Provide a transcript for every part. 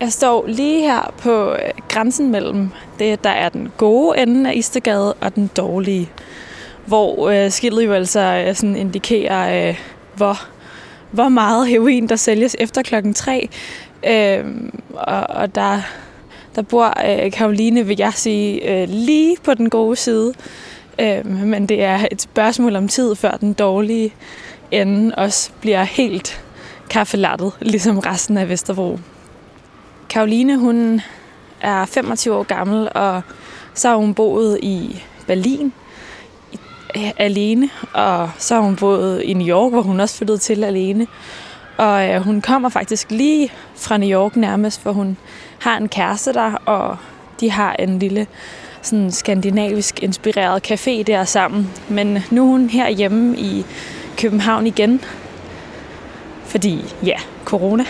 Jeg står lige her på øh, grænsen mellem det, der er den gode ende af Istegade og den dårlige. Hvor øh, skiltet jo altså øh, sådan indikerer, øh, hvor, hvor meget heroin, der sælges efter klokken 3. Øh, og, og der, der bor øh, Karoline, vil jeg sige, øh, lige på den gode side. Øh, men det er et spørgsmål om tid, før den dårlige ende også bliver helt kaffelattet, ligesom resten af Vesterbro. Karoline, hun er 25 år gammel, og så har hun boet i Berlin øh, alene, og så har hun boet i New York, hvor hun også flyttede til alene. Og øh, hun kommer faktisk lige fra New York nærmest, for hun har en kæreste der, og de har en lille sådan skandinavisk inspireret café der sammen. Men nu er hun herhjemme i København igen, fordi ja, corona.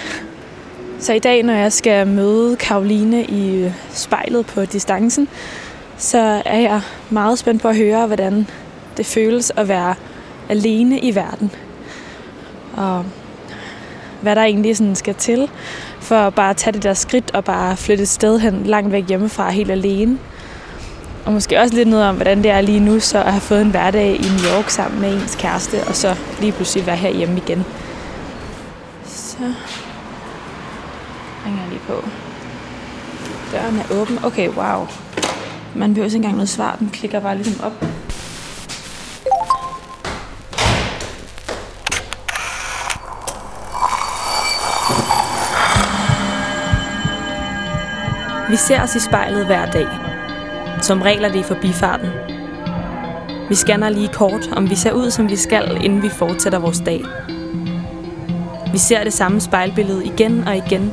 Så i dag, når jeg skal møde Karoline i øh, spejlet på distancen, så er jeg meget spændt på at høre, hvordan det føles at være alene i verden. Og hvad der egentlig sådan skal til for at bare tage det der skridt og bare flytte et sted hen langt væk hjemmefra helt alene. Og måske også lidt noget om, hvordan det er lige nu, så at have fået en hverdag i New York sammen med ens kæreste, og så lige pludselig være herhjemme igen. Så lige på. Døren er åben. Okay, wow. Man behøver ikke engang noget svar. Den klikker bare ligesom op. Vi ser os i spejlet hver dag. Som regler det i forbifarten. Vi scanner lige kort, om vi ser ud, som vi skal, inden vi fortsætter vores dag. Vi ser det samme spejlbillede igen og igen,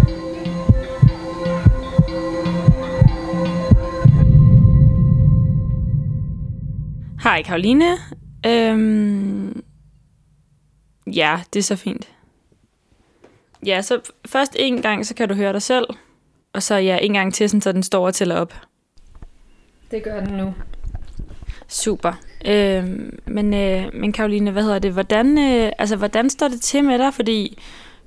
Hej Karoline. Øhm... Ja, det er så fint. Ja, så først en gang, så kan du høre dig selv. Og så ja, en gang til, sådan, så den står og tæller op. Det gør den nu. Super. Øh, men, øh, men Karoline, hvad hedder det? Hvordan, øh, altså, hvordan står det til med dig? Fordi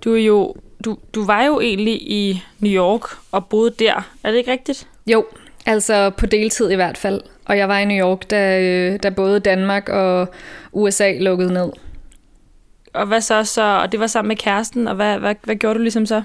du, er jo, du, du var jo egentlig i New York og boede der. Er det ikke rigtigt? Jo, altså på deltid i hvert fald. Og jeg var i New York, da, øh, da både Danmark og USA lukkede ned. Og hvad så? så og det var sammen med kæresten, og hvad, hvad, hvad gjorde du ligesom så?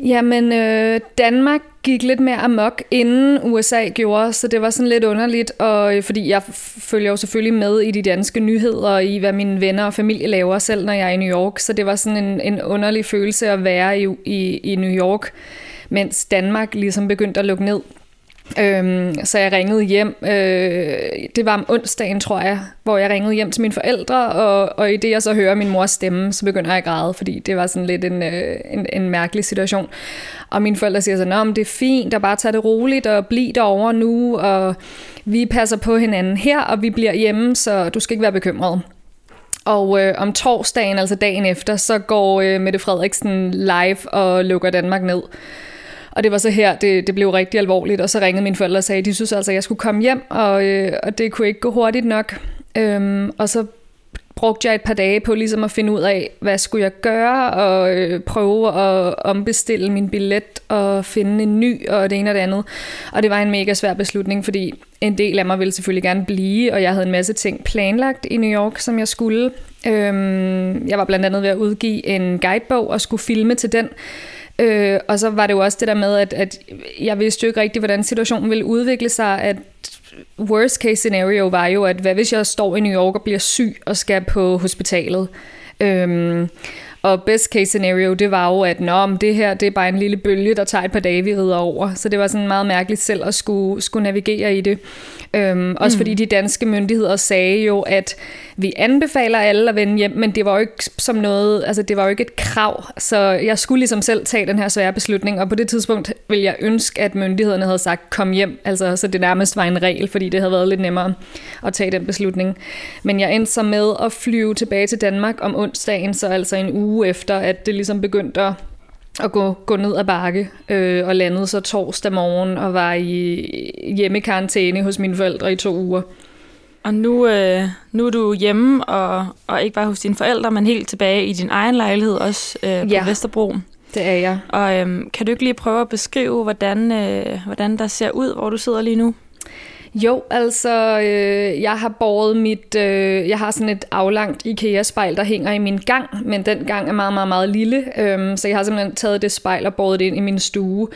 Jamen, øh, Danmark gik lidt mere amok, inden USA gjorde, så det var sådan lidt underligt, og øh, fordi jeg følger jo selvfølgelig med i de danske nyheder, i hvad mine venner og familie laver selv, når jeg er i New York, så det var sådan en, en underlig følelse at være i, i, i New York, mens Danmark ligesom begyndte at lukke ned. Øhm, så jeg ringede hjem, øh, det var om onsdagen, tror jeg, hvor jeg ringede hjem til mine forældre, og, og i det jeg så hører min mors stemme, så begynder jeg at græde, fordi det var sådan lidt en, øh, en, en mærkelig situation. Og mine forældre siger så, at det er fint, og bare tag det roligt, og bliv derovre nu, og vi passer på hinanden her, og vi bliver hjemme, så du skal ikke være bekymret. Og øh, om torsdagen, altså dagen efter, så går øh, Mette Frederiksen live og lukker Danmark ned. Og det var så her, det, det blev rigtig alvorligt, og så ringede mine forældre og sagde, at de synes altså, at jeg skulle komme hjem, og, øh, og det kunne ikke gå hurtigt nok. Øhm, og så brugte jeg et par dage på ligesom at finde ud af, hvad skulle jeg gøre, og øh, prøve at ombestille min billet og finde en ny, og det ene og det andet. Og det var en mega svær beslutning, fordi en del af mig ville selvfølgelig gerne blive, og jeg havde en masse ting planlagt i New York, som jeg skulle. Øhm, jeg var blandt andet ved at udgive en guidebog og skulle filme til den. Øh, og så var det jo også det der med, at, at jeg vidste jo ikke rigtigt, hvordan situationen ville udvikle sig, at worst case scenario var jo, at hvad hvis jeg står i New York og bliver syg og skal på hospitalet? Øhm, og best case scenario, det var jo, at Nå, det her det er bare en lille bølge, der tager et par dage, vi rider over. Så det var sådan meget mærkeligt selv at skulle, skulle navigere i det. Øhm, også mm. fordi de danske myndigheder sagde jo, at vi anbefaler alle at vende hjem, men det var jo ikke som noget, altså det var jo ikke et krav, så jeg skulle ligesom selv tage den her svære beslutning, og på det tidspunkt ville jeg ønske, at myndighederne havde sagt, kom hjem, altså så det nærmest var en regel, fordi det havde været lidt nemmere at tage den beslutning. Men jeg endte så med at flyve tilbage til Danmark om onsdagen, så altså en uge efter, at det ligesom begyndte at at gå, gå ned ad bakke, øh, og landede så torsdag morgen og var i hjemmekarantæne hos mine forældre i to uger. Og nu, øh, nu er du hjemme, og, og ikke bare hos dine forældre, men helt tilbage i din egen lejlighed, også øh, på ja, Vesterbro. det er jeg. Og øh, kan du ikke lige prøve at beskrive, hvordan, øh, hvordan der ser ud, hvor du sidder lige nu? Jo, altså, øh, jeg har båret mit, øh, jeg har sådan et aflangt IKEA-spejl, der hænger i min gang, men den gang er meget, meget, meget lille, øh, så jeg har simpelthen taget det spejl og båret det ind i min stue,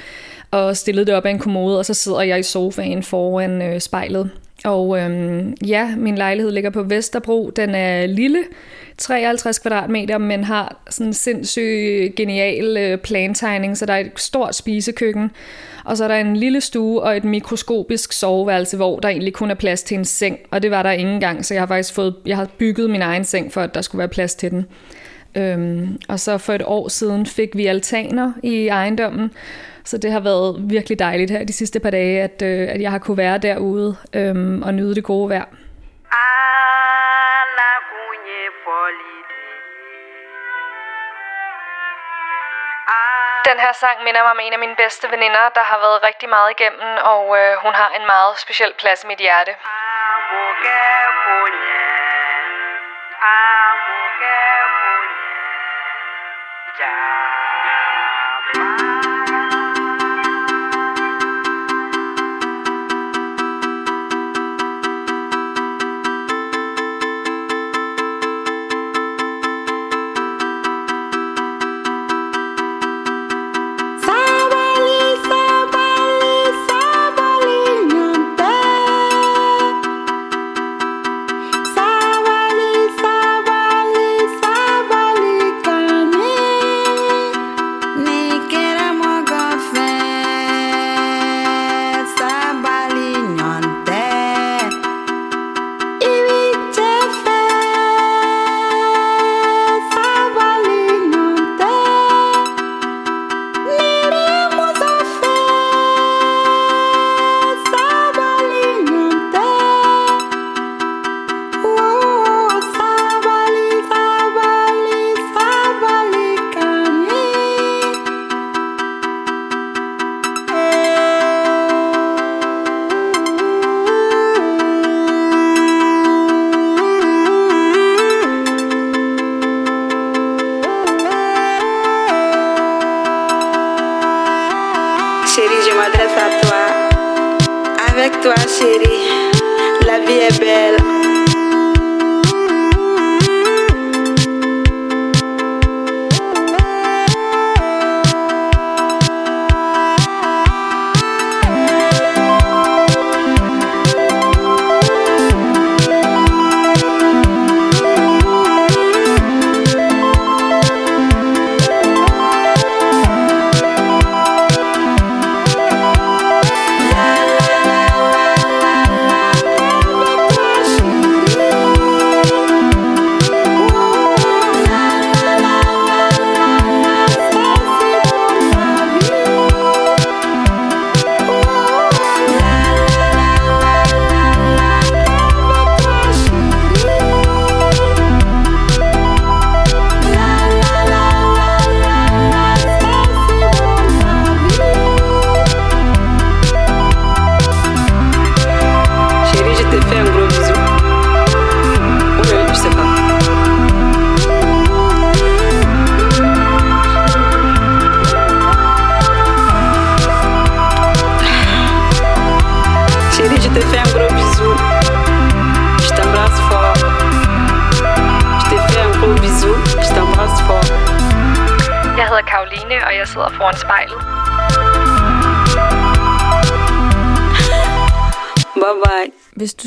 og stillet det op af en kommode, og så sidder jeg i sofaen foran øh, spejlet. Og øhm, ja, min lejlighed ligger på Vesterbro, den er lille, 53 kvadratmeter, men har sådan en sindssyg genial øh, plantegning, så der er et stort spisekøkken, og så er der en lille stue og et mikroskopisk soveværelse, hvor der egentlig kun er plads til en seng, og det var der ingen gang, så jeg har faktisk fået, jeg har bygget min egen seng, for at der skulle være plads til den. Øhm, og så for et år siden fik vi altaner i ejendommen, så det har været virkelig dejligt her de sidste par dage, at, øh, at jeg har kunne være derude øhm, og nyde det gode vejr. Den her sang minder mig om en af mine bedste veninder, der har været rigtig meget igennem, og øh, hun har en meget speciel plads i mit hjerte.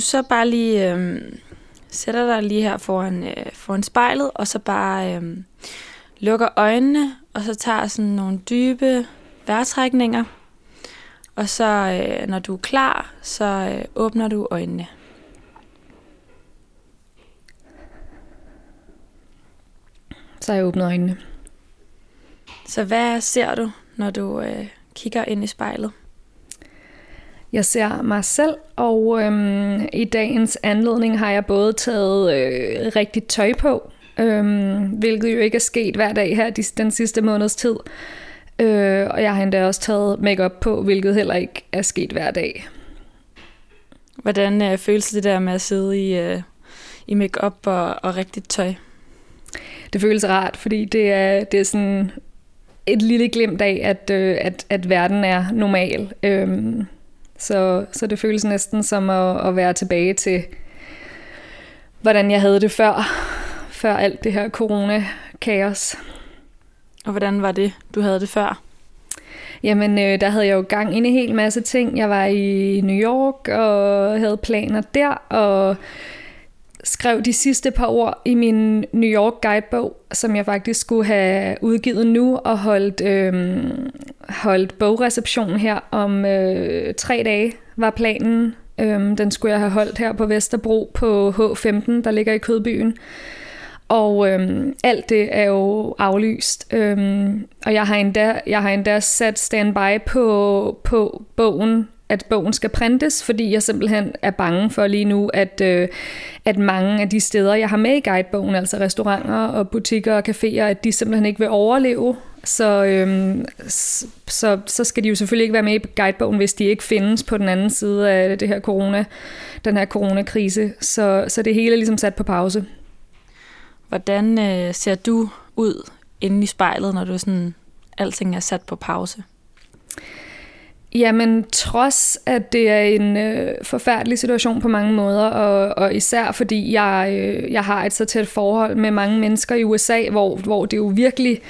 Så bare lige øh, sætter dig lige her foran, øh, foran spejlet, og så bare øh, lukker øjnene, og så tager sådan nogle dybe vejrtrækninger. Og så, øh, når du er klar, så øh, åbner du øjnene. så jeg åbnet øjnene. Så hvad ser du, når du øh, kigger ind i spejlet? Jeg ser mig selv, og øhm, i dagens anledning har jeg både taget øh, rigtigt tøj på, øhm, hvilket jo ikke er sket hver dag her den sidste måneds tid. Øh, og jeg har endda også taget makeup på, hvilket heller ikke er sket hver dag. Hvordan øh, føles det der med at sidde i, øh, i makeup og, og rigtigt tøj? Det føles rart, fordi det er, det er sådan et lille glimt af, at, øh, at, at verden er normal. Øhm, så, så det føles næsten som at, at være tilbage til, hvordan jeg havde det før, før alt det her corona-kaos. Og hvordan var det, du havde det før? Jamen, øh, der havde jeg jo gang i en hel masse ting. Jeg var i New York og havde planer der, og skrev de sidste par ord i min New York guidebog, som jeg faktisk skulle have udgivet nu, og holdt, øh, holdt bogreception her om øh, tre dage, var planen. Øh, den skulle jeg have holdt her på Vesterbro på H15, der ligger i Kødbyen. Og øhm, alt det er jo aflyst. Øhm, og jeg har, endda, jeg har endda sat standby på, på bogen, at bogen skal printes, fordi jeg simpelthen er bange for lige nu, at, øh, at mange af de steder, jeg har med i guidebogen, altså restauranter og butikker og caféer, at de simpelthen ikke vil overleve. Så, øhm, så, så skal de jo selvfølgelig ikke være med i guidebogen, hvis de ikke findes på den anden side af det her corona, den her coronakrise. Så, så det hele er ligesom sat på pause. Hvordan øh, ser du ud inde i spejlet, når du sådan, alting er sat på pause? Jamen, trods at det er en øh, forfærdelig situation på mange måder, og, og især fordi jeg, øh, jeg har et så tæt forhold med mange mennesker i USA, hvor, hvor det jo virkelig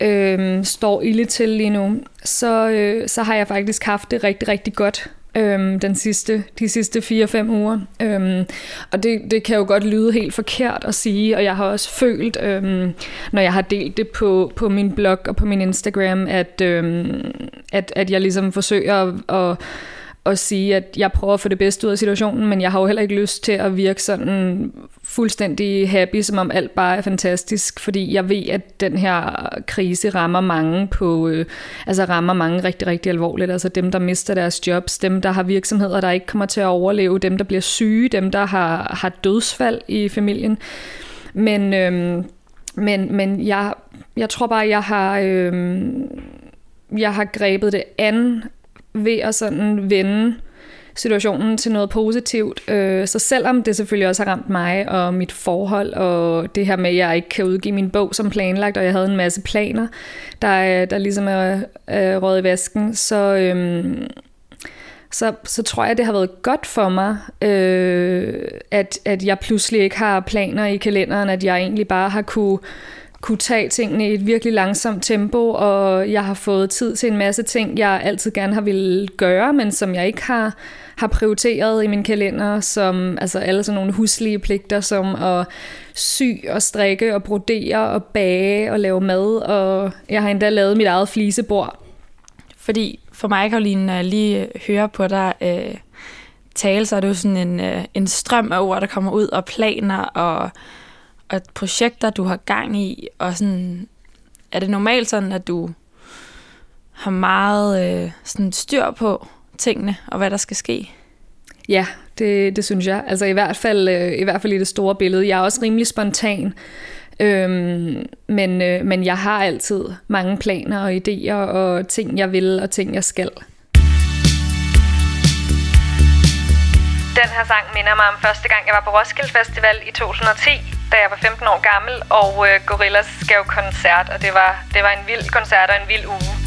øh, står ille til lige nu, så, øh, så har jeg faktisk haft det rigtig, rigtig godt øhm, den sidste, de sidste 4-5 uger. Øhm, og det, det kan jo godt lyde helt forkert at sige, og jeg har også følt, øhm, når jeg har delt det på, på min blog og på min Instagram, at, øhm, at, at jeg ligesom forsøger at, at at sige, at jeg prøver at få det bedste ud af situationen, men jeg har jo heller ikke lyst til at virke sådan fuldstændig happy, som om alt bare er fantastisk, fordi jeg ved, at den her krise rammer mange på, øh, altså rammer mange rigtig, rigtig alvorligt. Altså dem, der mister deres jobs, dem, der har virksomheder, der ikke kommer til at overleve, dem, der bliver syge, dem, der har, har dødsfald i familien. Men, øh, men, men jeg, jeg tror bare, jeg har, Øh, jeg har grebet det an ved at sådan vende situationen til noget positivt. Øh, så selvom det selvfølgelig også har ramt mig og mit forhold, og det her med, at jeg ikke kan udgive min bog som planlagt, og jeg havde en masse planer, der, øh, der ligesom er, er røget i vasken, så, øh, så, så tror jeg, det har været godt for mig, øh, at, at jeg pludselig ikke har planer i kalenderen, at jeg egentlig bare har kunne kunne tage tingene i et virkelig langsomt tempo, og jeg har fået tid til en masse ting, jeg altid gerne har ville gøre, men som jeg ikke har, har prioriteret i min kalender, som altså alle sådan nogle huslige pligter, som at sy og strikke og brodere og bage og lave mad, og jeg har endda lavet mit eget flisebord. Fordi for mig, Karoline, når jeg lige hører på dig øh, tale, så er det jo sådan en, øh, en strøm af ord, der kommer ud, og planer og og projekter, du har gang i, og sådan, er det normalt sådan, at du har meget øh, sådan styr på tingene, og hvad der skal ske? Ja, det, det synes jeg. Altså i hvert, fald, øh, i hvert fald i det store billede. Jeg er også rimelig spontan, øhm, men, øh, men jeg har altid mange planer og idéer og ting, jeg vil og ting, jeg skal. Den her sang minder mig om første gang, jeg var på Roskilde Festival i 2010, da jeg var 15 år gammel, og øh, Gorillas gav koncert, og det var, det var en vild koncert og en vild uge.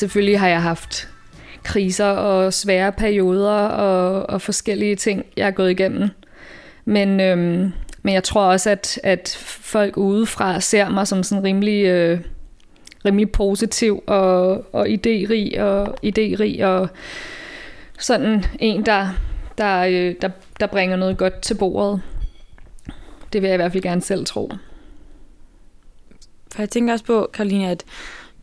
Selvfølgelig har jeg haft kriser og svære perioder og, og forskellige ting, jeg er gået igennem. Men, øhm, men jeg tror også, at, at folk udefra ser mig som sådan rimelig, øh, rimelig positiv og, og idérig og idérig og sådan en, der, der, øh, der, der bringer noget godt til bordet. Det vil jeg i hvert fald gerne selv tro. For jeg tænker også på, Karoline, at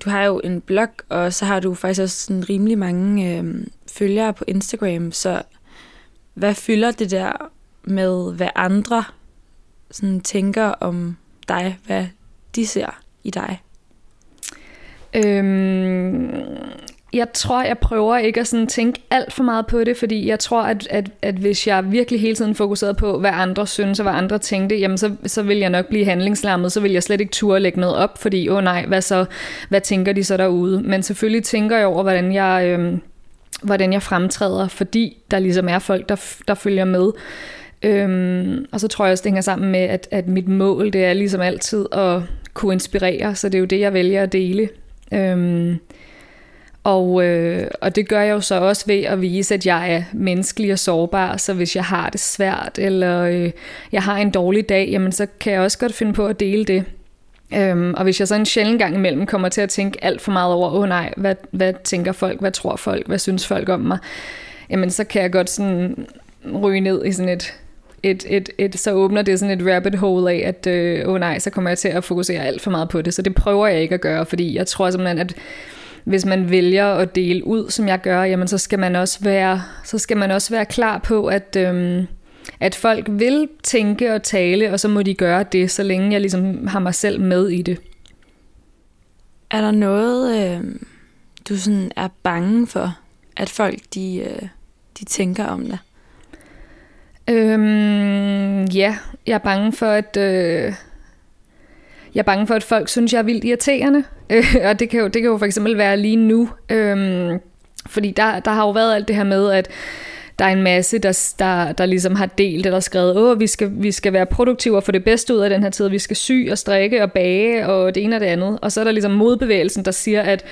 du har jo en blog, og så har du faktisk også sådan rimelig mange øh, følgere på Instagram, så hvad fylder det der med, hvad andre sådan tænker om dig, hvad de ser i dig? Øhm, jeg tror, jeg prøver ikke at sådan tænke alt for meget på det, fordi jeg tror, at, at, at hvis jeg virkelig hele tiden fokuserede på, hvad andre synes og hvad andre tænkte, jamen så, så vil jeg nok blive handlingslammet, så vil jeg slet ikke turde lægge noget op, fordi åh oh nej, hvad så, hvad tænker de så derude? Men selvfølgelig tænker jeg over, hvordan jeg, øh, hvordan jeg fremtræder, fordi der ligesom er folk, der, der følger med. Øhm, og så tror jeg også, det hænger sammen med, at, at mit mål, det er ligesom altid at kunne inspirere, så det er jo det, jeg vælger at dele. Øhm, og, øh, og det gør jeg jo så også ved at vise, at jeg er menneskelig og sårbar, så hvis jeg har det svært, eller øh, jeg har en dårlig dag, jamen så kan jeg også godt finde på at dele det. Øhm, og hvis jeg så en sjældent gang imellem kommer til at tænke alt for meget over, åh oh, nej, hvad, hvad tænker folk, hvad tror folk, hvad synes folk om mig, jamen så kan jeg godt sådan ryge ned i sådan et, et, et, et, så åbner det sådan et rabbit hole af, at øh, oh nej, så kommer jeg til at fokusere alt for meget på det. Så det prøver jeg ikke at gøre, fordi jeg tror simpelthen, at hvis man vælger at dele ud, som jeg gør, jamen så skal man også være, så skal man også være klar på, at, øhm, at folk vil tænke og tale, og så må de gøre det, så længe jeg ligesom har mig selv med i det. Er der noget, øh, du sådan er bange for, at folk de, øh, de tænker om det? Øhm, ja, jeg er bange for, at... Øh, jeg er bange for, at folk synes, jeg er vildt irriterende. Øh, og det kan, jo, det kan jo for eksempel være lige nu. øh, fordi der, der har jo været alt det her med, at der er en masse, der, der, der ligesom har delt eller skrevet, åh, vi skal, vi skal være produktive og få det bedste ud af den her tid. Vi skal sy og strikke og bage og det ene og det andet. Og så er der ligesom modbevægelsen, der siger, at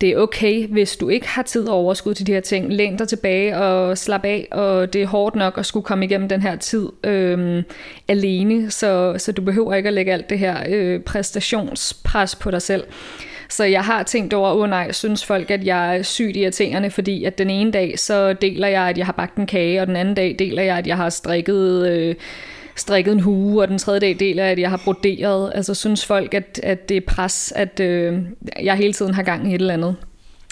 det er okay, hvis du ikke har tid og overskud til de her ting. Læn dig tilbage og slap af, og det er hårdt nok at skulle komme igennem den her tid øh, alene, så, så du behøver ikke at lægge alt det her øh, præstationspres på dig selv. Så jeg har tænkt over, åh oh, nej, synes folk, at jeg er sygt irriterende, fordi at den ene dag, så deler jeg, at jeg har bagt en kage, og den anden dag deler jeg, at jeg har strikket... Øh, strikket en hue, og den tredje dag deler jeg, at jeg har broderet. Altså synes folk, at, at det er pres, at øh, jeg hele tiden har gang i et eller andet.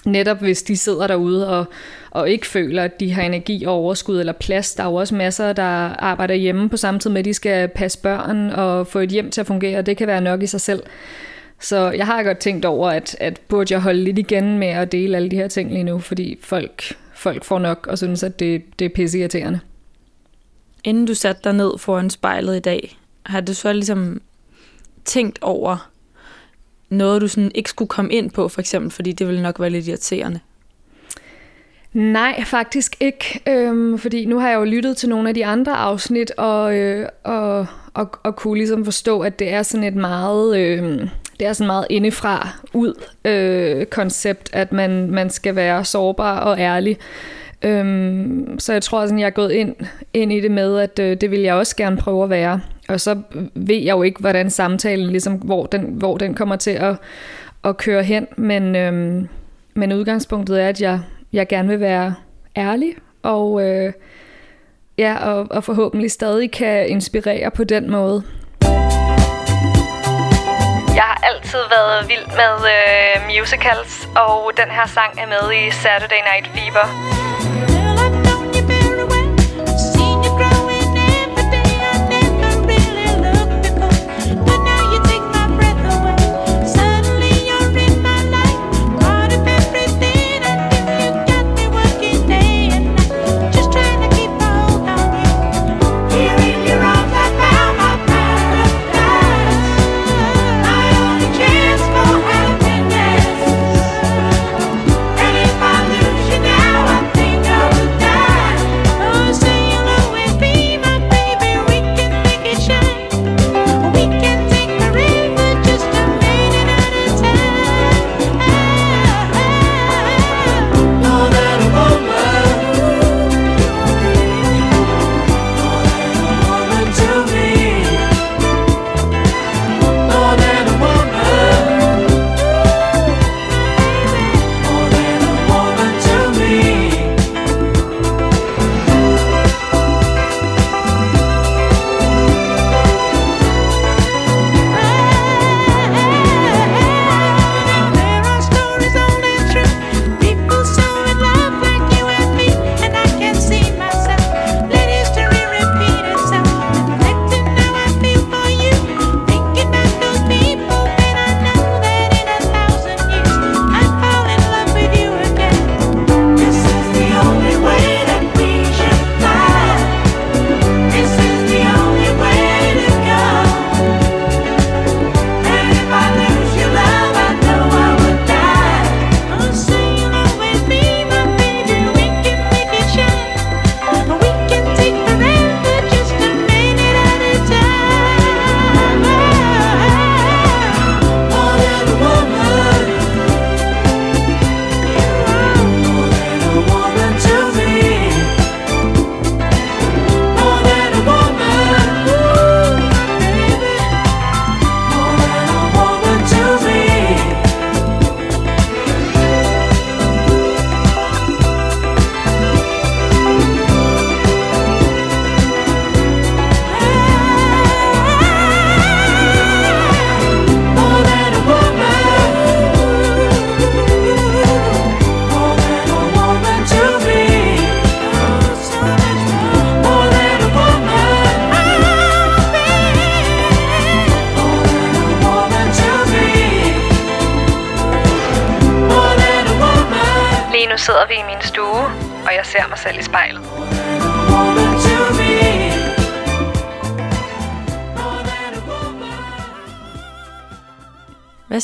Netop hvis de sidder derude og, og ikke føler, at de har energi og overskud eller plads. Der er jo også masser, der arbejder hjemme på samme tid med, at de skal passe børn og få et hjem til at fungere. Det kan være nok i sig selv. Så jeg har godt tænkt over, at, at burde jeg holde lidt igen med at dele alle de her ting lige nu, fordi folk, folk får nok og synes, at det, det er pisse irriterende. Inden du satte dig ned foran spejlet i dag, har du så ligesom tænkt over noget, du sådan ikke skulle komme ind på, for eksempel, fordi det ville nok være lidt irriterende? Nej, faktisk ikke, øhm, fordi nu har jeg jo lyttet til nogle af de andre afsnit, og, øh, og, og, og kunne ligesom forstå, at det er sådan et meget, øh, det er sådan meget indefra ud øh, koncept, at man, man skal være sårbar og ærlig. Øhm, så jeg tror, sådan, jeg er gået ind, ind i det med, at øh, det vil jeg også gerne prøve at være. Og så ved jeg jo ikke, hvordan samtalen, ligesom, hvor, den, hvor den kommer til at, at køre hen. Men, øhm, men udgangspunktet er, at jeg, jeg gerne vil være ærlig, og, øh, ja, og, og forhåbentlig stadig kan inspirere på den måde. Jeg har altid været vild med øh, musicals, og den her sang er med i Saturday Night Fever.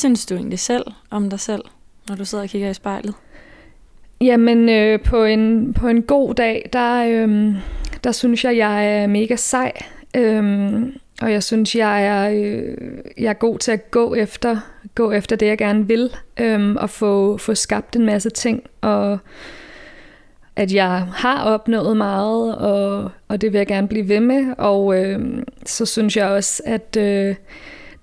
Synes du egentlig selv om dig selv, når du sidder og kigger i spejlet? Jamen, øh, på, en, på en god dag, der, øh, der synes jeg, jeg er mega sej. Øh, og jeg synes, jeg er, øh, jeg er god til at gå efter, gå efter det, jeg gerne vil. Øh, og få, få skabt en masse ting. Og at jeg har opnået meget, og, og det vil jeg gerne blive ved med. Og øh, så synes jeg også, at... Øh,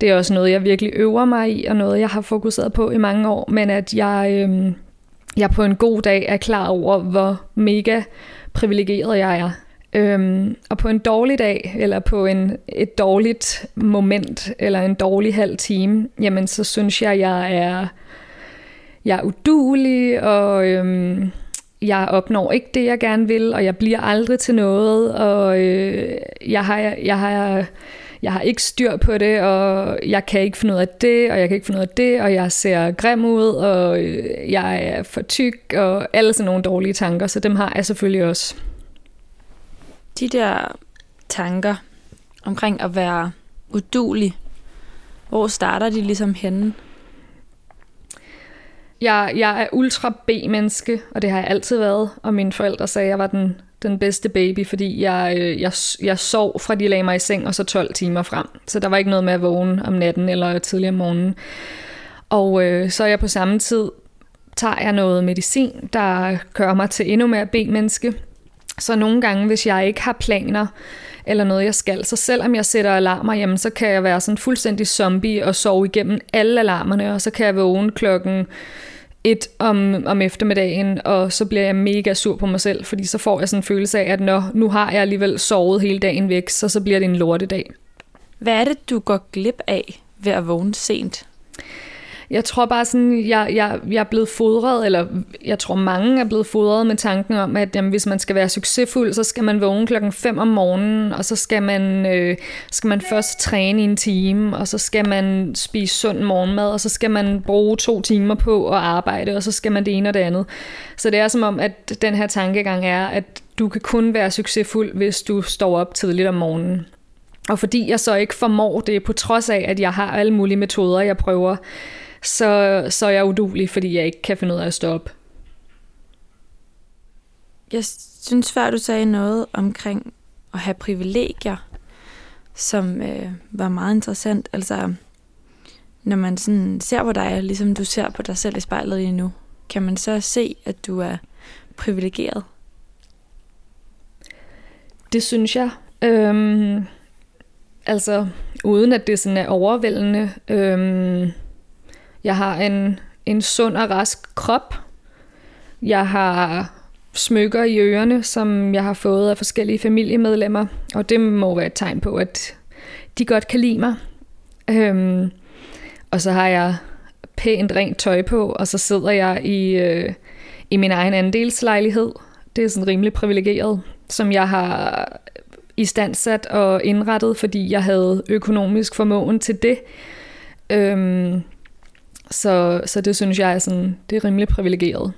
det er også noget, jeg virkelig øver mig i, og noget, jeg har fokuseret på i mange år, men at jeg, øh, jeg på en god dag er klar over, hvor mega privilegeret jeg er. Øhm, og på en dårlig dag, eller på en, et dårligt moment, eller en dårlig halv time, jamen så synes jeg, jeg er, jeg er udulig, og øhm, jeg opnår ikke det, jeg gerne vil, og jeg bliver aldrig til noget, og øh, jeg har, jeg har jeg har ikke styr på det, og jeg kan ikke finde ud af det, og jeg kan ikke finde ud af det, og jeg ser grim ud, og øh, jeg er for tyk, og alle sådan nogle dårlige tanker, så dem har jeg selvfølgelig også. De der tanker omkring at være udulig, hvor starter de ligesom henne? Jeg, jeg er ultra B-menneske, og det har jeg altid været, og mine forældre sagde, at jeg var den den bedste baby, fordi jeg, øh, jeg, jeg sov fra de lagde mig i seng, og så 12 timer frem. Så der var ikke noget med at vågne om natten eller tidligere om morgenen. Og øh, så er jeg på samme tid, tager jeg noget medicin, der gør mig til endnu mere B-menneske. Så nogle gange, hvis jeg ikke har planer, eller noget, jeg skal. Så selvom jeg sætter alarmer hjemme, så kan jeg være sådan fuldstændig zombie og sove igennem alle alarmerne, og så kan jeg vågne klokken et om, om eftermiddagen, og så bliver jeg mega sur på mig selv, fordi så får jeg sådan en følelse af, at når, nu har jeg alligevel sovet hele dagen væk, så så bliver det en lortedag. Hvad er det, du går glip af ved at vågne sent? Jeg tror bare sådan, jeg, jeg, jeg er blevet fodret, eller jeg tror mange er blevet fodret med tanken om, at jamen, hvis man skal være succesfuld, så skal man vågne klokken 5 om morgenen, og så skal man, øh, skal man først træne i en time, og så skal man spise sund morgenmad, og så skal man bruge to timer på at arbejde, og så skal man det ene og det andet. Så det er som om, at den her tankegang er, at du kan kun være succesfuld, hvis du står op tidligt om morgenen. Og fordi jeg så ikke formår det, på trods af, at jeg har alle mulige metoder, jeg prøver, så, så er jeg udulig, fordi jeg ikke kan finde ud af at stoppe. Jeg synes før, du sagde noget omkring at have privilegier, som øh, var meget interessant. Altså, når man sådan ser på dig, ligesom du ser på dig selv i spejlet lige nu, kan man så se, at du er privilegeret? Det synes jeg. Øhm, altså, uden at det sådan er overvældende. Øhm, jeg har en, en sund og rask krop. Jeg har smykker i ørerne, som jeg har fået af forskellige familiemedlemmer, og det må være et tegn på, at de godt kan lide mig. Øhm, og så har jeg pænt rent tøj på, og så sidder jeg i, øh, i min egen andelslejlighed. Det er sådan rimelig privilegeret, som jeg har i standsat og indrettet, fordi jeg havde økonomisk formåen til det. Øhm, så, så det synes jeg er sådan, det er rimelig privilegeret.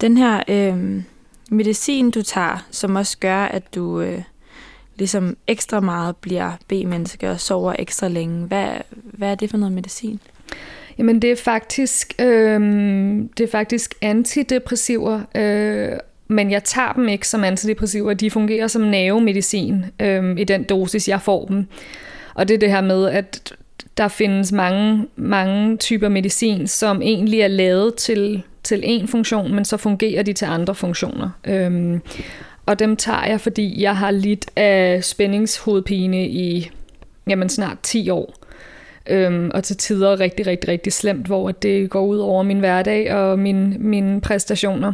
Den her øh, medicin, du tager, som også gør, at du øh, ligesom ekstra meget bliver B-menneske og sover ekstra længe. Hvad, hvad er det for noget medicin? Jamen det er faktisk, øh, det er faktisk antidepressiver, øh, men jeg tager dem ikke som antidepressiver. De fungerer som nervemedicin øh, i den dosis, jeg får dem. Og det er det her med, at der findes mange, mange typer medicin, som egentlig er lavet til, til én funktion, men så fungerer de til andre funktioner. Øhm, og dem tager jeg, fordi jeg har lidt af spændingshovedpine i jamen, snart 10 år. Øhm, og til tider rigtig, rigtig, rigtig slemt, hvor det går ud over min hverdag og min, mine præstationer.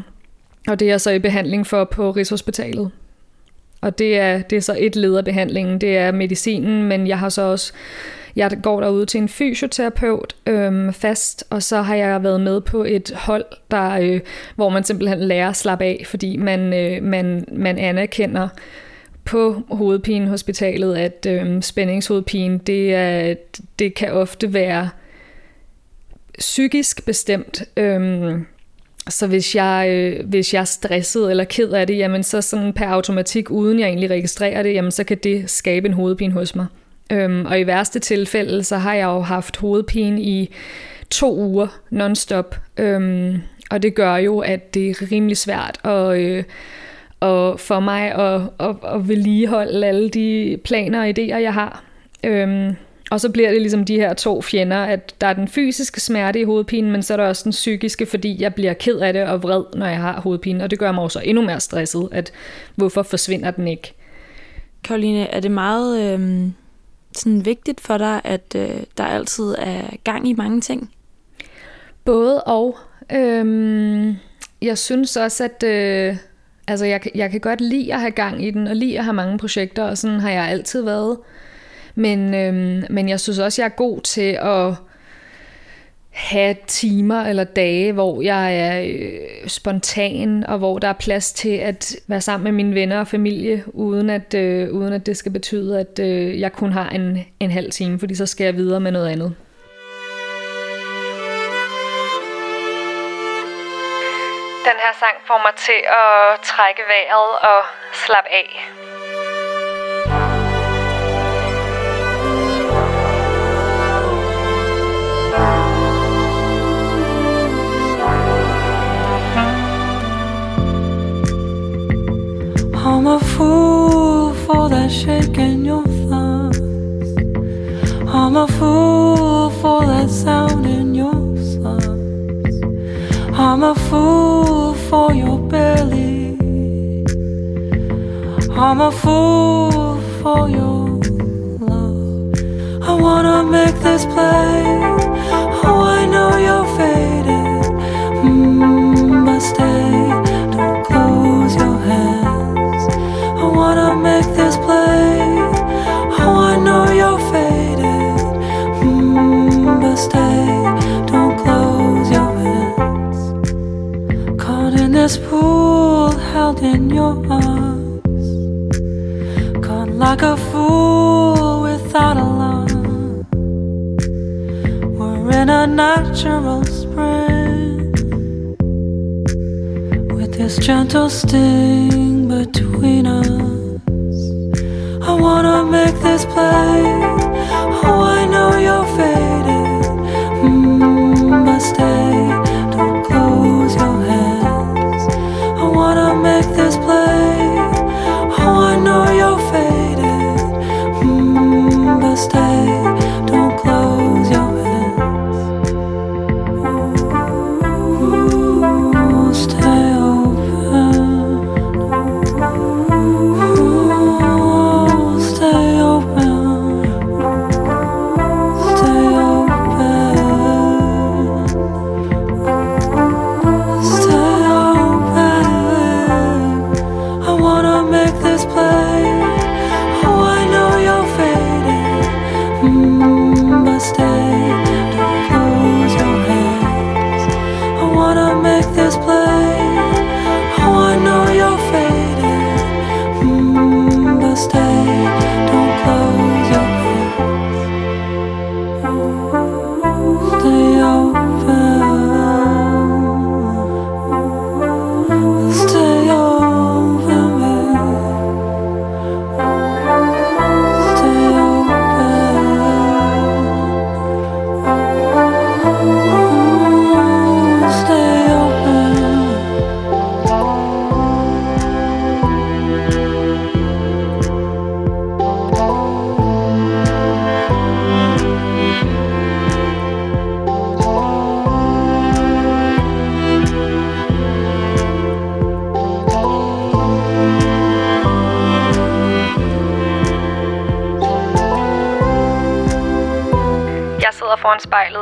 Og det er jeg så i behandling for på Rigshospitalet. Og det er, det er så et led af behandlingen, det er medicinen, men jeg har så også jeg går derude til en fysioterapeut øhm, fast, og så har jeg været med på et hold, der, øh, hvor man simpelthen lærer at slappe af, fordi man, øh, man, man anerkender på hovedpinehospitalet, at øh, spændingshovedpine, det, er, det kan ofte være psykisk bestemt. Øhm, så hvis jeg, øh, hvis jeg er stresset eller ked af det, jamen så sådan per automatik, uden jeg egentlig registrerer det, jamen så kan det skabe en hovedpine hos mig. Øhm, og i værste tilfælde, så har jeg jo haft hovedpine i to uger non-stop. Øhm, og det gør jo, at det er rimelig svært at, øh, og for mig at, at, at vedligeholde alle de planer og idéer, jeg har. Øhm, og så bliver det ligesom de her to fjender, at der er den fysiske smerte i hovedpinen, men så er der også den psykiske, fordi jeg bliver ked af det og vred, når jeg har hovedpine. Og det gør mig også endnu mere stresset, at hvorfor forsvinder den ikke? Karoline, er det meget øh, sådan vigtigt for dig, at øh, der altid er gang i mange ting? Både og. Øhm, jeg synes også, at øh, altså jeg, jeg kan godt lide at have gang i den, og lide at have mange projekter, og sådan har jeg altid været. Men, øhm, men jeg synes også, jeg er god til at have timer eller dage, hvor jeg er øh, spontan, og hvor der er plads til at være sammen med mine venner og familie, uden at, øh, uden at det skal betyde, at øh, jeg kun har en, en halv time, fordi så skal jeg videre med noget andet. Den her sang får mig til at trække vejret og slappe af. I'm a fool for that shake in your thumbs. I'm a fool for that sound in your slums. I'm a fool for your belly. I'm a fool for your love. I wanna make this play. Oh, I know you're faded. Mm, but stay, this pool, held in your arms. Caught like a fool without a alarm. We're in a natural spring with this gentle sting between us. I wanna make this play. Oh, I know you're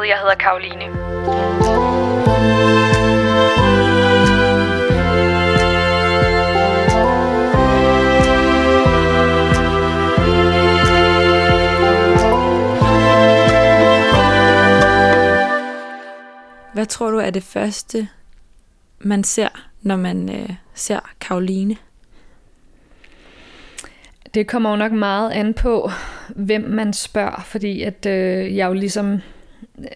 spejlet. Jeg hedder Karoline. Hvad tror du er det første, man ser, når man øh, ser Karoline? Det kommer jo nok meget an på, hvem man spørger, fordi at øh, jeg jo ligesom,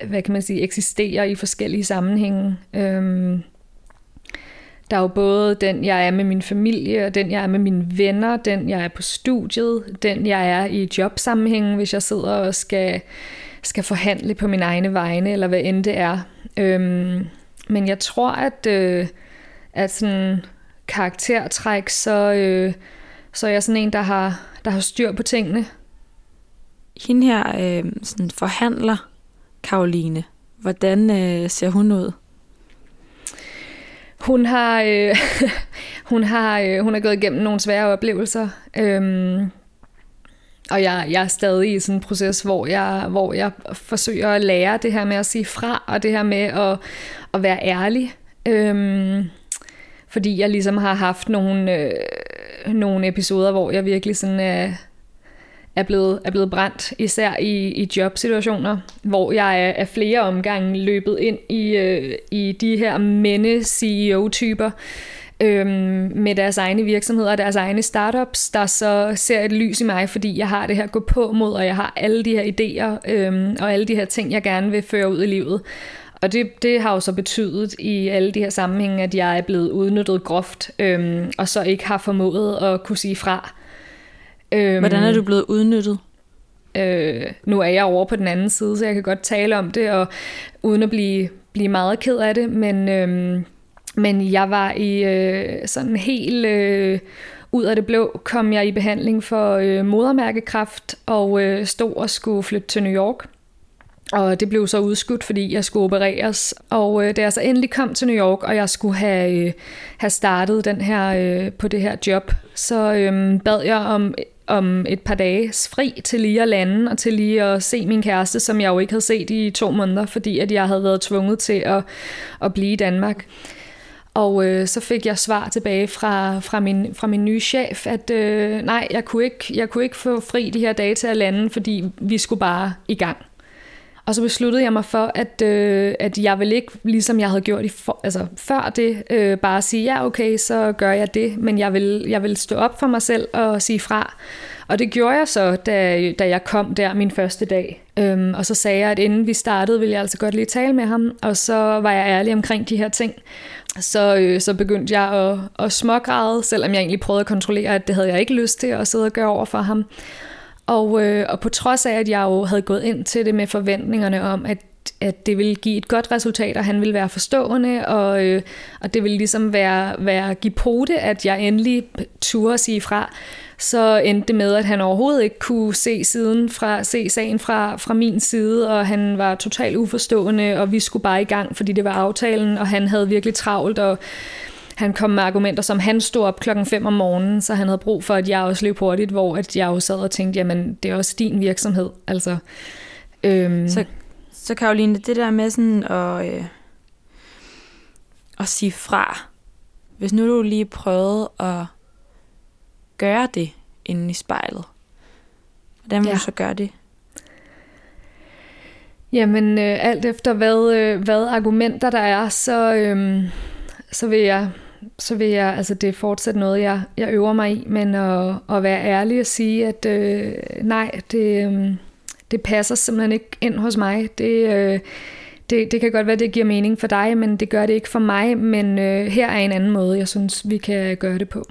hvad kan man sige, eksisterer i forskellige sammenhænge. Øhm, der er jo både den, jeg er med min familie, og den, jeg er med mine venner, den, jeg er på studiet, den, jeg er i jobsammenhængen, hvis jeg sidder og skal, skal forhandle på min egne vegne, eller hvad end det er. Øhm, men jeg tror, at, øh, at sådan karaktertræk, så, øh, så er jeg sådan en, der har, der har styr på tingene. Hende her øh, sådan forhandler Karoline. Hvordan øh, ser hun ud? Hun har, øh, hun har, øh, hun har gået igennem nogle svære oplevelser. Øhm, og jeg, jeg er stadig i sådan en proces, hvor jeg, hvor jeg forsøger at lære det her med at sige fra, og det her med at, at være ærlig. Øhm, fordi jeg ligesom har haft nogle, øh, nogle episoder, hvor jeg virkelig sådan er, er, blevet, er blevet brændt, især i, i jobsituationer, hvor jeg er, er flere omgange løbet ind i, øh, i de her mænde-CEO-typer, øh, med deres egne virksomheder og deres egne startups, der så ser et lys i mig, fordi jeg har det her gå på mod, og jeg har alle de her idéer øh, og alle de her ting, jeg gerne vil føre ud i livet. Og det, det har jo så betydet i alle de her sammenhænge, at jeg er blevet udnyttet groft, øhm, og så ikke har formået at kunne sige fra. Øhm, Hvordan er du blevet udnyttet? Øh, nu er jeg over på den anden side, så jeg kan godt tale om det, og uden at blive, blive meget ked af det, men, øhm, men jeg var i øh, sådan helt... Øh, ud af det blå kom jeg i behandling for øh, modermærkekræft og øh, stod og skulle flytte til New York. Og det blev så udskudt, fordi jeg skulle opereres. Og øh, da jeg så endelig kom til New York, og jeg skulle have, øh, have startet den her, øh, på det her job, så øh, bad jeg om, om et par dages fri til lige at lande, og til lige at se min kæreste, som jeg jo ikke havde set i to måneder, fordi at jeg havde været tvunget til at, at blive i Danmark. Og øh, så fik jeg svar tilbage fra, fra, min, fra min nye chef, at øh, nej, jeg kunne, ikke, jeg kunne ikke få fri de her dage til at lande, fordi vi skulle bare i gang. Og så besluttede jeg mig for, at, øh, at jeg vil ikke, ligesom jeg havde gjort i for, altså, før det, øh, bare sige, ja okay, så gør jeg det, men jeg vil, jeg vil stå op for mig selv og sige fra. Og det gjorde jeg så, da, da jeg kom der min første dag. Øhm, og så sagde jeg, at inden vi startede, ville jeg altså godt lige tale med ham, og så var jeg ærlig omkring de her ting. Så, øh, så begyndte jeg at, at smågræde, selvom jeg egentlig prøvede at kontrollere, at det havde jeg ikke lyst til at sidde og gøre over for ham. Og, øh, og på trods af, at jeg jo havde gået ind til det med forventningerne om, at, at det ville give et godt resultat, og han ville være forstående, og, øh, og det ville ligesom være, være give pote, at jeg endelig turde sige fra, så endte det med, at han overhovedet ikke kunne se, siden fra, se sagen fra, fra min side, og han var totalt uforstående, og vi skulle bare i gang, fordi det var aftalen, og han havde virkelig travlt, og han kom med argumenter, som han stod op klokken 5 om morgenen, så han havde brug for, at jeg også løb hurtigt, hvor at jeg jo sad og tænkte, jamen det er også din virksomhed. Altså, øhm. så, så Karoline, det der med sådan at, øh, at sige fra, hvis nu du lige prøvede at gøre det inde i spejlet, hvordan vil ja. du så gøre det? Jamen, øh, alt efter hvad, øh, hvad argumenter der er, så, øh, så vil jeg så vil jeg, altså det er fortsat noget, jeg, jeg øver mig i, men at, at være ærlig og sige, at øh, nej, det, øh, det passer simpelthen ikke ind hos mig. Det, øh, det, det kan godt være, det giver mening for dig, men det gør det ikke for mig, men øh, her er en anden måde, jeg synes, vi kan gøre det på.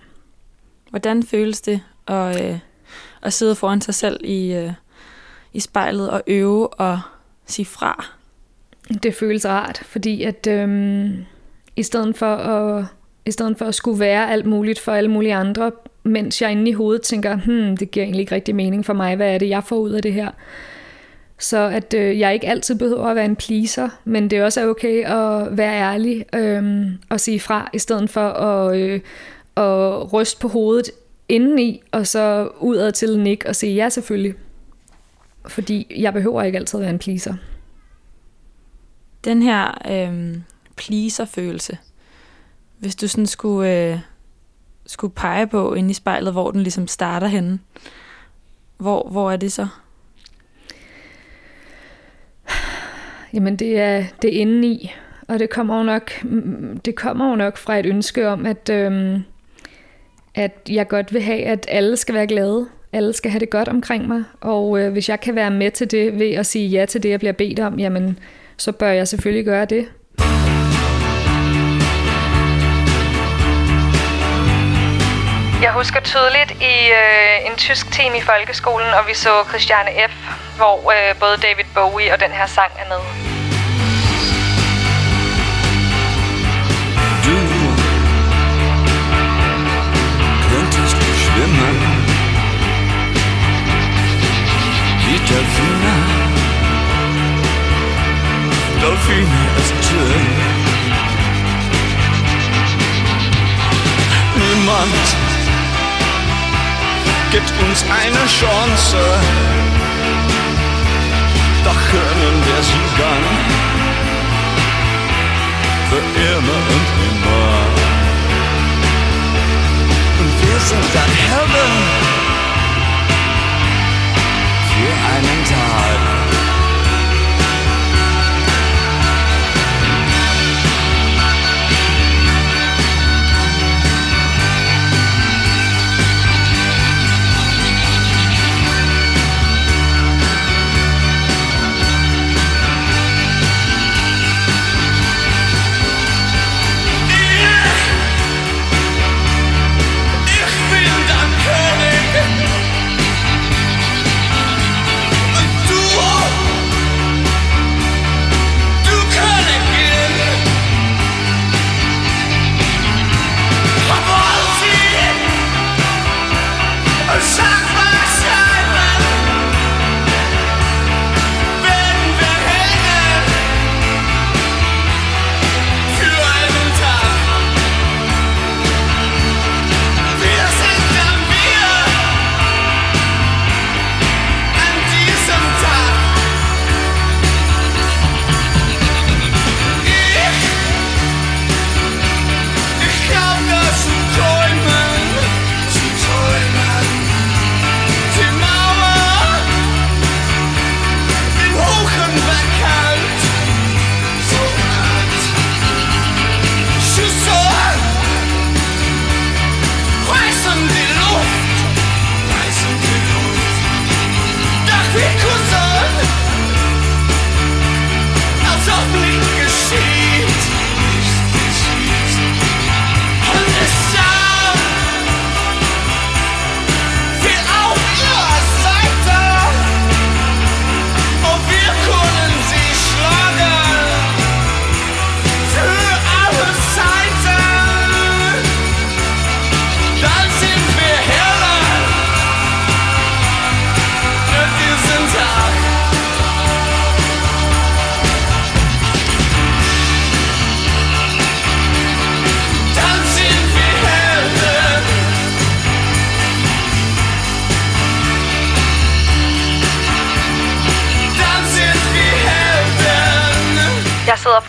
Hvordan føles det at, øh, at sidde foran sig selv i, øh, i spejlet og øve og sige fra? Det føles rart, fordi at øh, i stedet for at i stedet for at skulle være alt muligt for alle mulige andre, mens jeg inde i hovedet tænker, hmm, det giver egentlig ikke rigtig mening for mig, hvad er det, jeg får ud af det her? Så at øh, jeg ikke altid behøver at være en pleaser, men det også er okay at være ærlig øh, og sige fra, i stedet for at, øh, at ryste på hovedet indeni, og så udad til nik og sige ja selvfølgelig. Fordi jeg behøver ikke altid at være en pleaser. Den her øh, pleaser-følelse, hvis du sådan skulle, øh, skulle pege på inde i spejlet, hvor den ligesom starter henne, hvor, hvor er det så? Jamen det er, det er inde i, og det kommer jo nok, mm, det kommer jo nok fra et ønske om, at, øhm, at jeg godt vil have, at alle skal være glade. Alle skal have det godt omkring mig, og øh, hvis jeg kan være med til det ved at sige ja til det, jeg bliver bedt om, jamen så bør jeg selvfølgelig gøre det. Jeg husker tydeligt i øh, en tysk team i folkeskolen, og vi så Christiane F., hvor øh, både David Bowie og den her sang er med. Du könntest schwimmen wie Delfine. Delfine ist schön. Niemand gibt uns eine Chance, doch können wir sie dann für immer und immer. Und wir sind dann Heaven für einen Tag.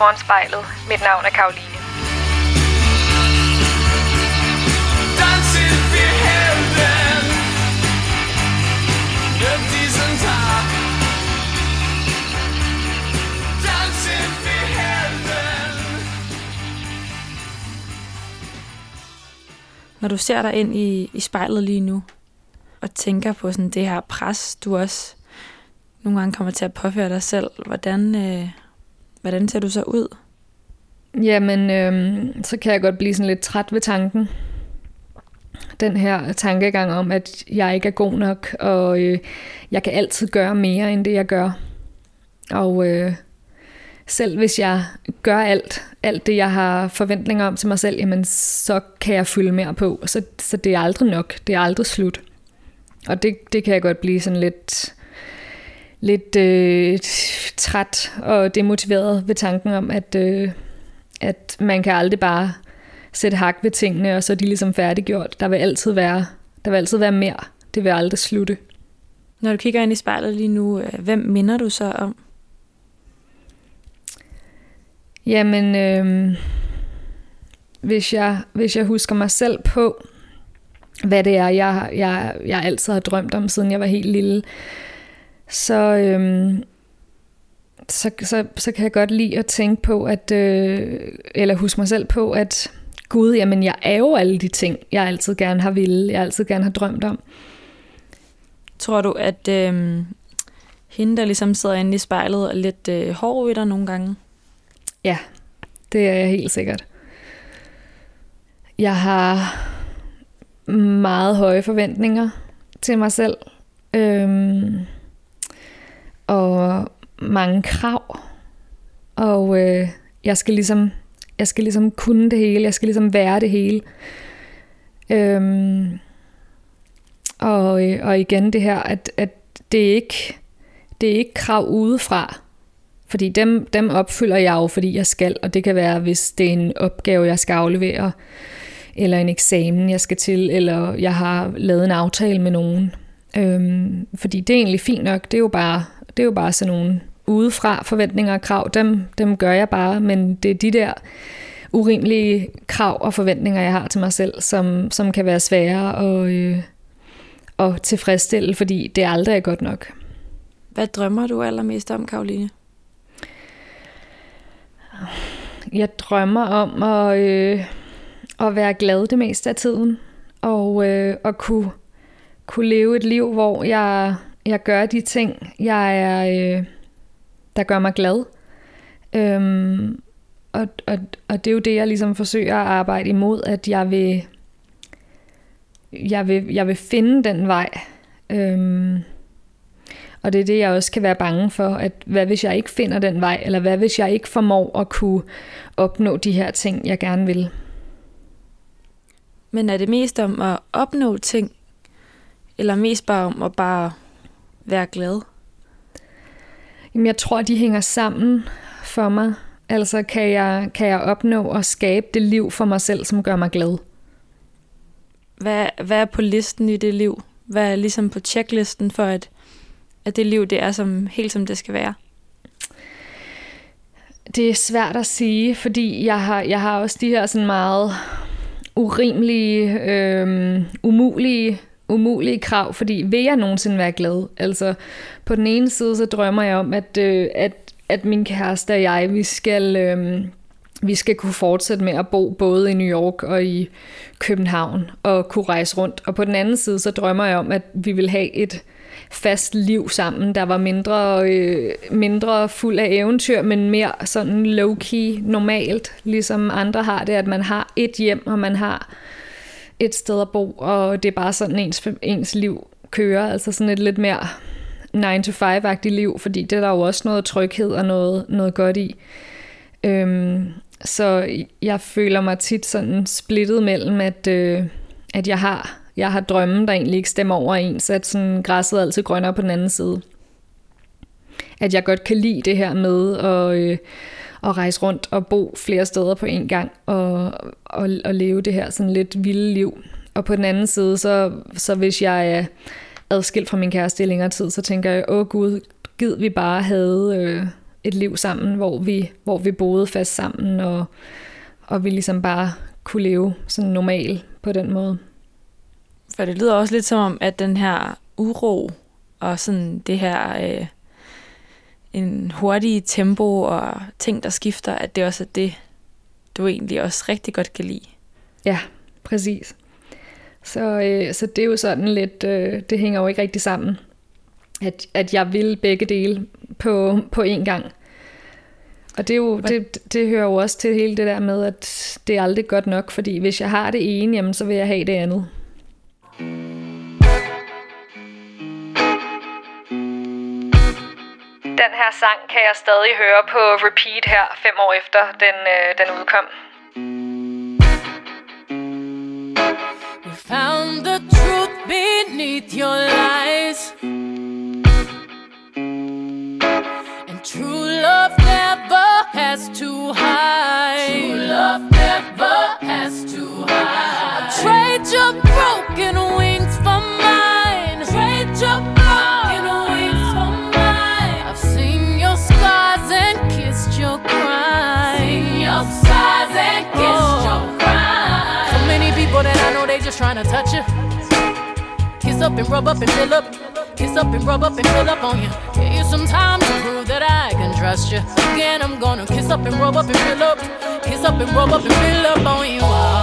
Foran spejlet. Mit navn er Karoline. Når du ser dig ind i, i spejlet lige nu, og tænker på sådan det her pres, du også nogle gange kommer til at påføre dig selv, hvordan, øh, hvordan ser du så ud? Jamen, øhm, så kan jeg godt blive sådan lidt træt ved tanken. Den her tankegang om, at jeg ikke er god nok, og øh, jeg kan altid gøre mere end det, jeg gør. Og øh, selv hvis jeg gør alt, alt det, jeg har forventninger om til mig selv, jamen, så kan jeg fylde mere på. Så, så det er aldrig nok. Det er aldrig slut. Og det, det kan jeg godt blive sådan lidt, lidt øh, træt og demotiveret ved tanken om, at, øh, at man kan aldrig bare sætte hak ved tingene, og så er de ligesom færdiggjort. Der vil altid være, der vil altid være mere. Det vil aldrig slutte. Når du kigger ind i spejlet lige nu, øh, hvem minder du så om? Jamen, øh, hvis, jeg, hvis jeg husker mig selv på, hvad det er, jeg, jeg, jeg altid har drømt om, siden jeg var helt lille, så, øh, så, så, så kan jeg godt lide at tænke på, at, øh, eller huske mig selv på, at Gud, jamen jeg er jo alle de ting, jeg altid gerne har ville, jeg altid gerne har drømt om. Tror du, at øh, hende, der ligesom sidder inde i spejlet, er lidt øh, hård ved dig nogle gange? Ja, det er jeg helt sikkert. Jeg har meget høje forventninger til mig selv. Øhm, og mange krav. Og øh, jeg skal ligesom jeg skal ligesom kunne det hele, jeg skal ligesom være det hele. Øhm, og, øh, og igen det her, at, at det er ikke det er ikke krav udefra, fordi dem, dem opfylder jeg jo, fordi jeg skal, og det kan være, hvis det er en opgave, jeg skal aflevere, eller en eksamen, jeg skal til, eller jeg har lavet en aftale med nogen. Øhm, fordi det er egentlig fint nok, det er jo bare, det er jo bare sådan nogle udefra forventninger og krav, dem, dem gør jeg bare, men det er de der urimelige krav og forventninger, jeg har til mig selv, som, som kan være svære at, øh, at tilfredsstille, fordi det aldrig er godt nok. Hvad drømmer du allermest om, Karoline? Jeg drømmer om at, øh, at være glad det meste af tiden, og øh, at kunne, kunne leve et liv, hvor jeg, jeg gør de ting, jeg er, øh, der gør mig glad. Øhm, og, og, og det er jo det, jeg ligesom forsøger at arbejde imod, at jeg vil, jeg vil, jeg vil finde den vej. Øhm, og det er det, jeg også kan være bange for, at hvad hvis jeg ikke finder den vej, eller hvad hvis jeg ikke formår at kunne opnå de her ting, jeg gerne vil. Men er det mest om at opnå ting, eller mest bare om at bare være glad? Jamen, jeg tror, de hænger sammen for mig. Altså, kan jeg, kan jeg opnå og skabe det liv for mig selv, som gør mig glad? Hvad, hvad er på listen i det liv? Hvad er ligesom på checklisten for, at, at det liv, det er som, helt som det skal være? Det er svært at sige, fordi jeg har, jeg har også de her sådan meget urimelige, øhm, umulige, umulige krav, fordi vil jeg nogensinde være glad? Altså, på den ene side, så drømmer jeg om, at, øh, at, at min kæreste og jeg, vi skal, øh, vi skal kunne fortsætte med at bo både i New York og i København og kunne rejse rundt. Og på den anden side, så drømmer jeg om, at vi vil have et fast liv sammen, der var mindre, øh, mindre fuld af eventyr, men mere sådan low-key normalt, ligesom andre har det, at man har et hjem, og man har et sted at bo, og det er bare sådan ens, ens liv kører, altså sådan et lidt mere 9-to-5-agtigt liv, fordi det er der jo også noget tryghed og noget, noget godt i. Øhm, så jeg føler mig tit sådan splittet mellem, at, øh, at jeg har jeg har drømme, der egentlig ikke stemmer overens, at sådan græsset er altid grønnere på den anden side. At jeg godt kan lide det her med at, øh, at rejse rundt og bo flere steder på en gang, og, og, og leve det her sådan lidt vilde liv. Og på den anden side, så, så hvis jeg er adskilt fra min kæreste i længere tid, så tænker jeg, åh gud, gid vi bare havde øh, et liv sammen, hvor vi, hvor vi boede fast sammen, og, og vi ligesom bare kunne leve sådan normal på den måde. For det lyder også lidt som om, at den her uro og sådan det her øh, en hurtig tempo og ting, der skifter, at det også er det, du egentlig også rigtig godt kan lide. Ja, præcis. Så, øh, så det er jo sådan lidt, øh, det hænger jo ikke rigtig sammen, at, at jeg vil begge dele på, på én gang. Og det, er jo, det, det hører jo også til hele det der med, at det er aldrig godt nok, fordi hvis jeg har det ene, jamen, så vil jeg have det andet. Den her sang kan jeg stadig høre på repeat her, fem år efter den, øh, den udkom. You found the truth beneath your lies. And true love never has to hide. True love never has to hide. Trade your broken wings trying to touch you. Kiss up and rub up and fill up. Kiss up and rub up and fill up on you. Give you some time to prove that I can trust you. Again, I'm gonna kiss up and rub up and fill up. Kiss up and rub up and fill up on you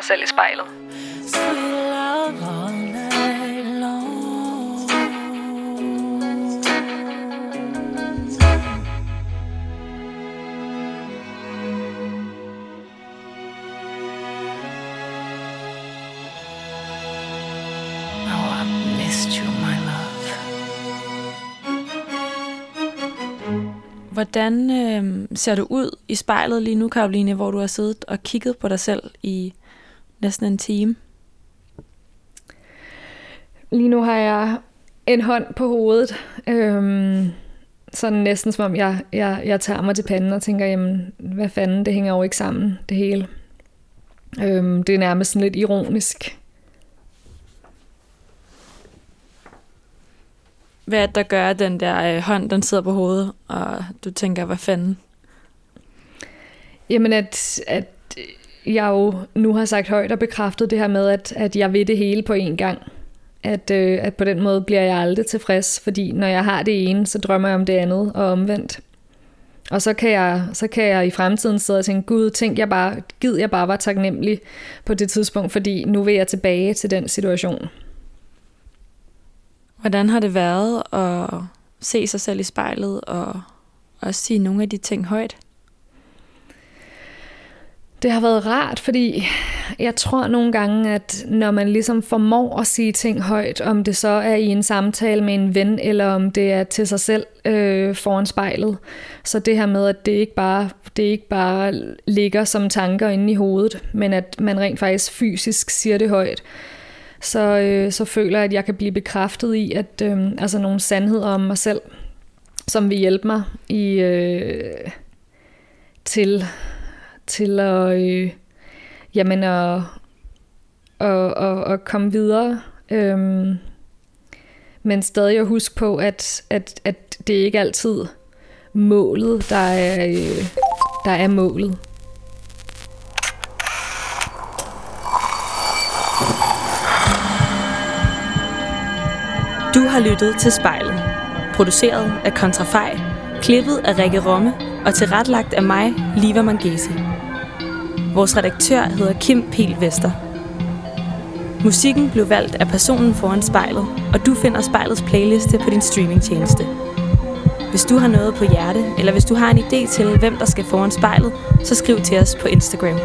mig selv i spejlet. Hvordan øh, ser du ud i spejlet lige nu, Karoline, hvor du har siddet og kigget på dig selv i næsten en time? Lige nu har jeg en hånd på hovedet. Øhm, sådan næsten som om jeg, jeg, jeg tager mig til panden og tænker, jamen, hvad fanden, det hænger jo ikke sammen, det hele. Øhm, det er nærmest sådan lidt ironisk. Hvad er det, der gør, at den der øh, hånd, den sidder på hovedet, og du tænker, hvad fanden? Jamen, at, at jeg jo nu har sagt højt og bekræftet det her med, at, at jeg vil det hele på én gang. At, øh, at på den måde bliver jeg aldrig tilfreds, fordi når jeg har det ene, så drømmer jeg om det andet og omvendt. Og så kan jeg, så kan jeg i fremtiden sidde og tænke, gud, tænk jeg bare, gid jeg bare var taknemmelig på det tidspunkt, fordi nu vil jeg tilbage til den situation. Hvordan har det været at se sig selv i spejlet og også sige nogle af de ting højt? Det har været rart, fordi jeg tror nogle gange, at når man ligesom formår at sige ting højt, om det så er i en samtale med en ven, eller om det er til sig selv øh, foran spejlet, så det her med, at det ikke bare det ikke bare ligger som tanker inde i hovedet, men at man rent faktisk fysisk siger det højt, så, øh, så føler jeg, at jeg kan blive bekræftet i, at øh, altså nogle sandheder om mig selv, som vil hjælpe mig i øh, til, til at, øh, jamen at, at, at, at komme videre. Øhm, men stadig at huske på, at, at, at det ikke altid målet, der er, øh, der er målet. Du har lyttet til Spejlet. Produceret af Kontrafej, klippet af Rikke Romme og tilrettelagt af mig, Liva Mangesi. Vores redaktør hedder Kim Pil Vester. Musikken blev valgt af personen foran spejlet, og du finder spejlets playliste på din streamingtjeneste. Hvis du har noget på hjerte, eller hvis du har en idé til, hvem der skal foran spejlet, så skriv til os på Instagram.